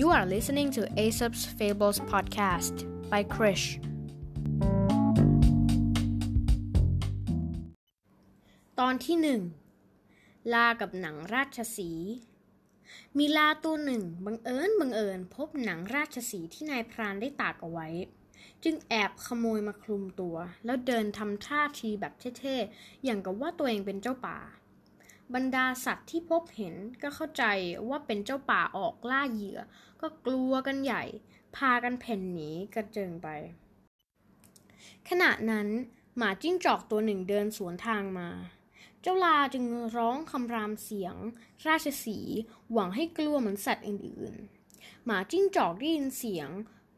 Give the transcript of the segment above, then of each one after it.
You are listening to Aesop's Fables podcast by Krish. ตอนที่หนึ่งลากับหนังราชสี มีลาตัวหนึ่งบังเอิญบังเอิญพบหนังราชสีที่นายพรานได้ตากเอาไว้ จึงแอบขโมยมาคลุมตัว แล้วเดินทำท่าทีแบบเท่ๆ อย่างกับว่าตัวเองเป็นเจ้าป่า บรรดาสัตว์ที่พบเห็นก็เข้าใจว่าเป็นเจ้าป่าออกล่าเหยื่อ ก็กลัวกันใหญ่ พากันเพ่นหนีกระเจิงไป ขณะนั้นหมาจิ้งจอกตัวหนึ่งเดินสวนทางมา เจ้าลาจึงร้องคำรามเสียง ราชสีห์หวังให้กลัวเหมือนสัตว์อื่นๆ หมาจิ้งจอกได้ยินเสียง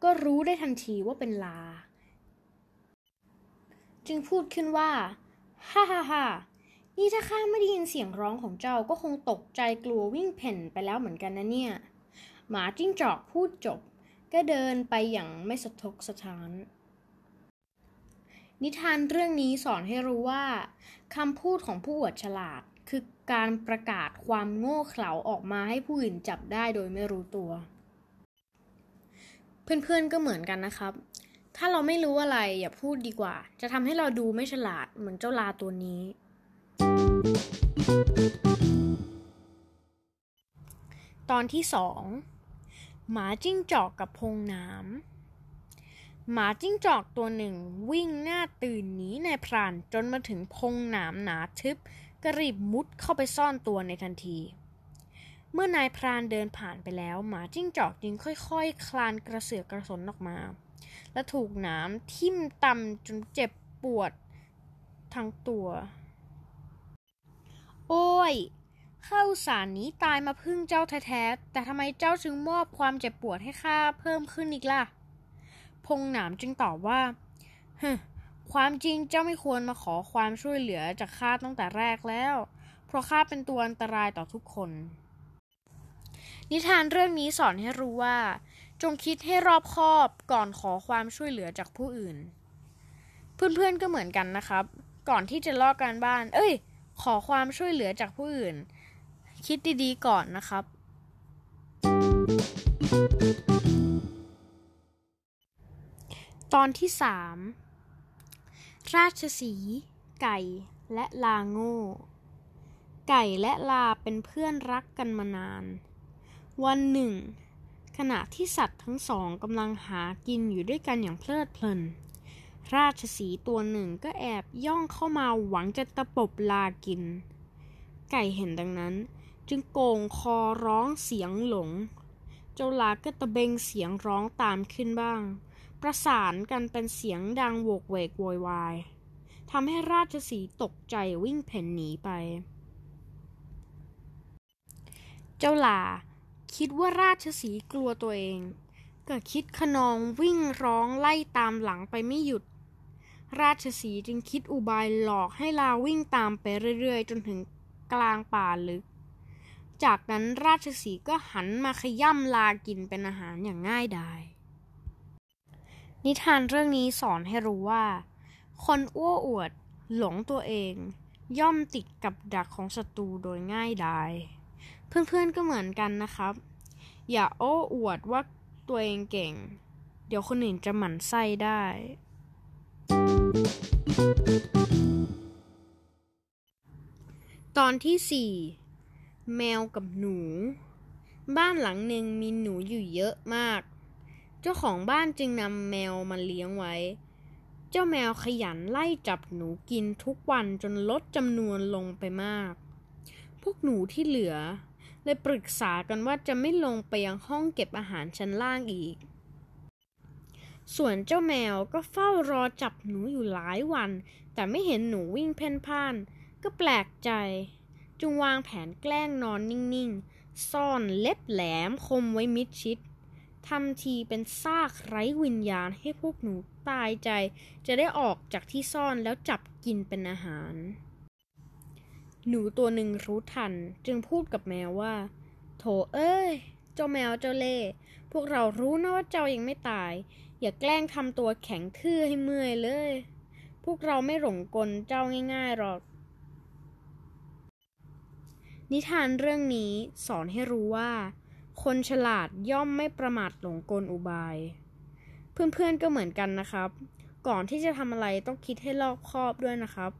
ก็รู้ได้ทันทีว่าเป็นลา จึงพูดขึ้นว่า ฮ่าฮ่าฮ่า นี่ถ้าข้าไม่ได้ยินเสียงร้องของเจ้าก็คงตกใจกลัววิ่งเพ่นไปแล้วเหมือนกันนะเนี่ย หมาจิ้งจอกพูดจบ ก็เดินไปอย่างไม่สะทกสะท้าน นิทานเรื่องนี้สอนให้รู้ว่าคำพูดของผู้อวดฉลาดคือการประกาศความโง่เขลาออกมาให้ผู้อื่นจับได้โดยไม่รู้ตัว เพื่อนๆก็เหมือนกันนะครับ ถ้าเราไม่รู้อะไรอย่าพูดดีกว่า จะทำให้เราดูไม่ฉลาดเหมือนเจ้าลาตัวนี้ ตอนที่สองหมาจิ้งจอกกับพงน้ำหมาจิ้งจอกตัวหนึ่งวิ่งหน้าตื่นหนีนายพรานจนมาถึงพงหนามหนาทึบก็รีบมุดเข้าไปซ่อนตัวในทันที เมื่อนายพรานเดินผ่านไปแล้ว หมาจิ้งจอกจึงค่อยๆคลานกระเสือกกระสนออกมา และถูกหนามทิ่มตำจนเจ็บปวดทั้งตัว โอ้ย ข้าอุตสารนี้ตายมาพึ่งเจ้าแท้ๆ แต่ทำไมเจ้าจึงมอบความเจ็บปวดให้ข้าเพิ่มขึ้นอีกล่ะ พงหนามจึงตอบว่าฮึความจริงเจ้าไม่ควรมาขอความช่วยเหลือจากข้าตั้งแต่แรกแล้ว เพราะข้าเป็นตัวอันตรายต่อทุกคน นิทานเรื่องนี้สอนให้รู้ว่า จงคิดให้รอบคอบก่อนขอความช่วยเหลือจากผู้อื่น เพื่อนๆก็เหมือนกันนะครับ ก่อนที่จะลอกการบ้าน เอ้ย ขอความช่วยเหลือจากผู้อื่น คิดดีๆก่อนนะครับ ตอนที่สามราชสีไก่และลาโง่ ไก่และลาเป็นเพื่อนรักกันมานาน วันหนึ่ง ขณะที่สัตว์ทั้งสองกำลังหากินอยู่ด้วยกันอย่างเพลิดเพลิน ราชสีตัวหนึ่งก็แอบย่องเข้ามาหวังจะตะปบลากิน ไก่เห็นดังนั้น จึงโก่งคอร้องเสียงหลง เจ้าลาก็ตะเบงเสียงร้องตามขึ้นบ้าง ประสานกันเป็นเสียงดังโวกเวกโวยวายทำให้ราชสีตกใจวิ่งเพ่นหนีไป เจ้าลาคิดว่าราชสีกลัวตัวเองก็คิดขนองวิ่งร้องไล่ตามหลังไปไม่หยุด ราชสีจึงคิดอุบายหลอกให้ลาวิ่งตามไปเรื่อยๆ จนถึงกลางป่าลึก จากนั้นราชสีก็หันมาขย่ำลากินเป็นอาหารอย่างง่ายดาย นิทานเรื่องนี้สอนให้รู้ว่า คนอ้วอวดหลงตัวเอง ย่อมติดกับดักของศัตรูโดยง่ายดาย เพื่อนๆก็เหมือนกันนะครับ อย่าโอ้อวดว่าตัวเองเก่ง เดี๋ยวคนอื่นจะหมั่นไส้ได้ ตอนที่สี่แมวกับหนู บ้านหลังหนึ่งมีหนูอยู่เยอะมาก เจ้าของบ้านจึงนำแมวมาเลี้ยงไว้ เจ้าแมวขยันไล่จับหนูกินทุกวันจนลดจำนวนลงไปมาก พวกหนูที่เหลือ เลยปรึกษากันว่าจะไม่ลงไปยังห้องเก็บอาหารชั้นล่างอีก ส่วนเจ้าแมวก็เฝ้ารอจับหนูอยู่หลายวัน แต่ไม่เห็นหนูวิ่งเพ่นพ่าน ก็แปลกใจ จึงวางแผนแกล้งนอนนิ่งๆ ซ่อนเล็บแหลมคมไว้มิดชิดทำทีเป็นซากไร้วิญญาณให้พวกหนูตายใจ จะได้ออกจากที่ซ่อนแล้วจับกินเป็นอาหาร หนูตัวหนึ่งรู้ทัน จึงพูดกับแมวว่า โถเอ้ย เจ้าแมวเจ้าเล่พวกเรารู้นะว่าเจ้ายังไม่ตาย อย่าแกล้งทำตัวแข็งทื่อให้เมื่อยเลย พวกเราไม่หลงกลเจ้าง่ายๆหรอก นิทานเรื่องนี้สอนให้รู้ว่า คนฉลาดย่อมไม่ประมาทหลงกลอุบาย เพื่อนๆก็เหมือนกันนะครับ ก่อนที่จะทำอะไรต้องคิดให้รอบคอบด้วยนะครับ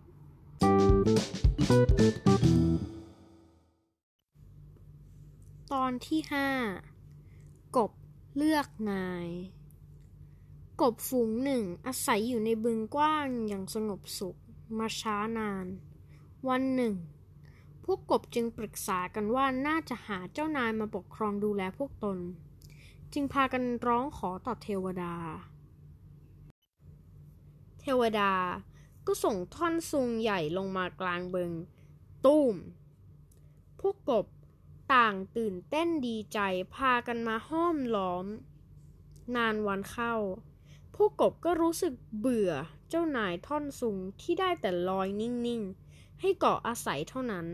ตอนที่ห้ากบเลือกนาย กบฝูงหนึ่งอาศัยอยู่ในบึงกว้างอย่างสงบสุขมาช้านาน วันหนึ่ง พวกกบจึงปรึกษากันว่าน่าจะหาเจ้านายมาปกครองดูแลพวกตน จึงพากันร้องขอต่อเทวดา เทวดาก็ส่งท่อนซุงใหญ่ลงมากลางบึง ตุ้ม พวกกบ ต่างตื่นเต้นดีใจพากันมาห้อมล้อม นานวันเข้าพวกกบก็รู้สึกเบื่อเจ้านายท่อนซุงที่ได้แต่ลอยนิ่งๆ ให้เกาะอาศัยเท่านั้น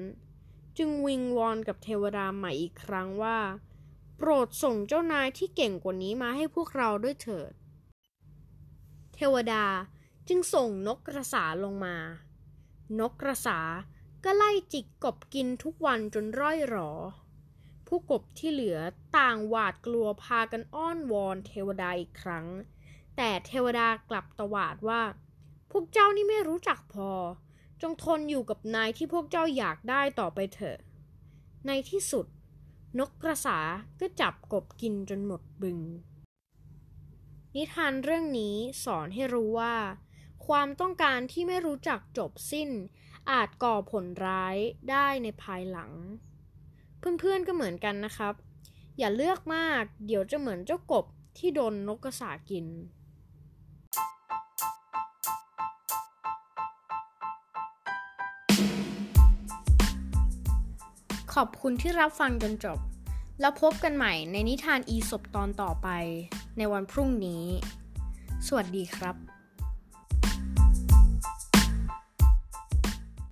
จึงวิงวอนกับเทวดาใหม่อีกครั้งว่า โปรดส่งเจ้านายที่เก่งกว่านี้มาให้พวกเราด้วยเถิด เทวดาจึงส่งนกกระสาลงมา นกกระสาก็ไล่จิกกบกินทุกวันจนร่อยหรอ ผู้กบที่เหลือต่างหวาดกลัวพากันอ้อนวอนเทวดาอีกครั้ง แต่เทวดากลับตวาดว่า พวกเจ้านี่ไม่รู้จักพอ จงทนอยู่กับนายที่พวกเจ้าอยากได้ต่อไปเถอะ ในที่สุด นกกระสาก็จับกบกินจนหมดบึง นิทานเรื่องนี้สอนให้รู้ว่า ความต้องการที่ไม่รู้จักจบสิ้น อาจก่อผลร้ายได้ในภายหลัง เพื่อนๆก็เหมือนกันนะครับ อย่าเลือกมากเดี๋ยวจะเหมือนเจ้ากบที่โดนนกกระสากิน ขอบคุณที่รับฟังจนจบ แล้วพบกันใหม่ในนิทานอีสบตอนต่อไปในวันพรุ่งนี้ สวัสดีครับ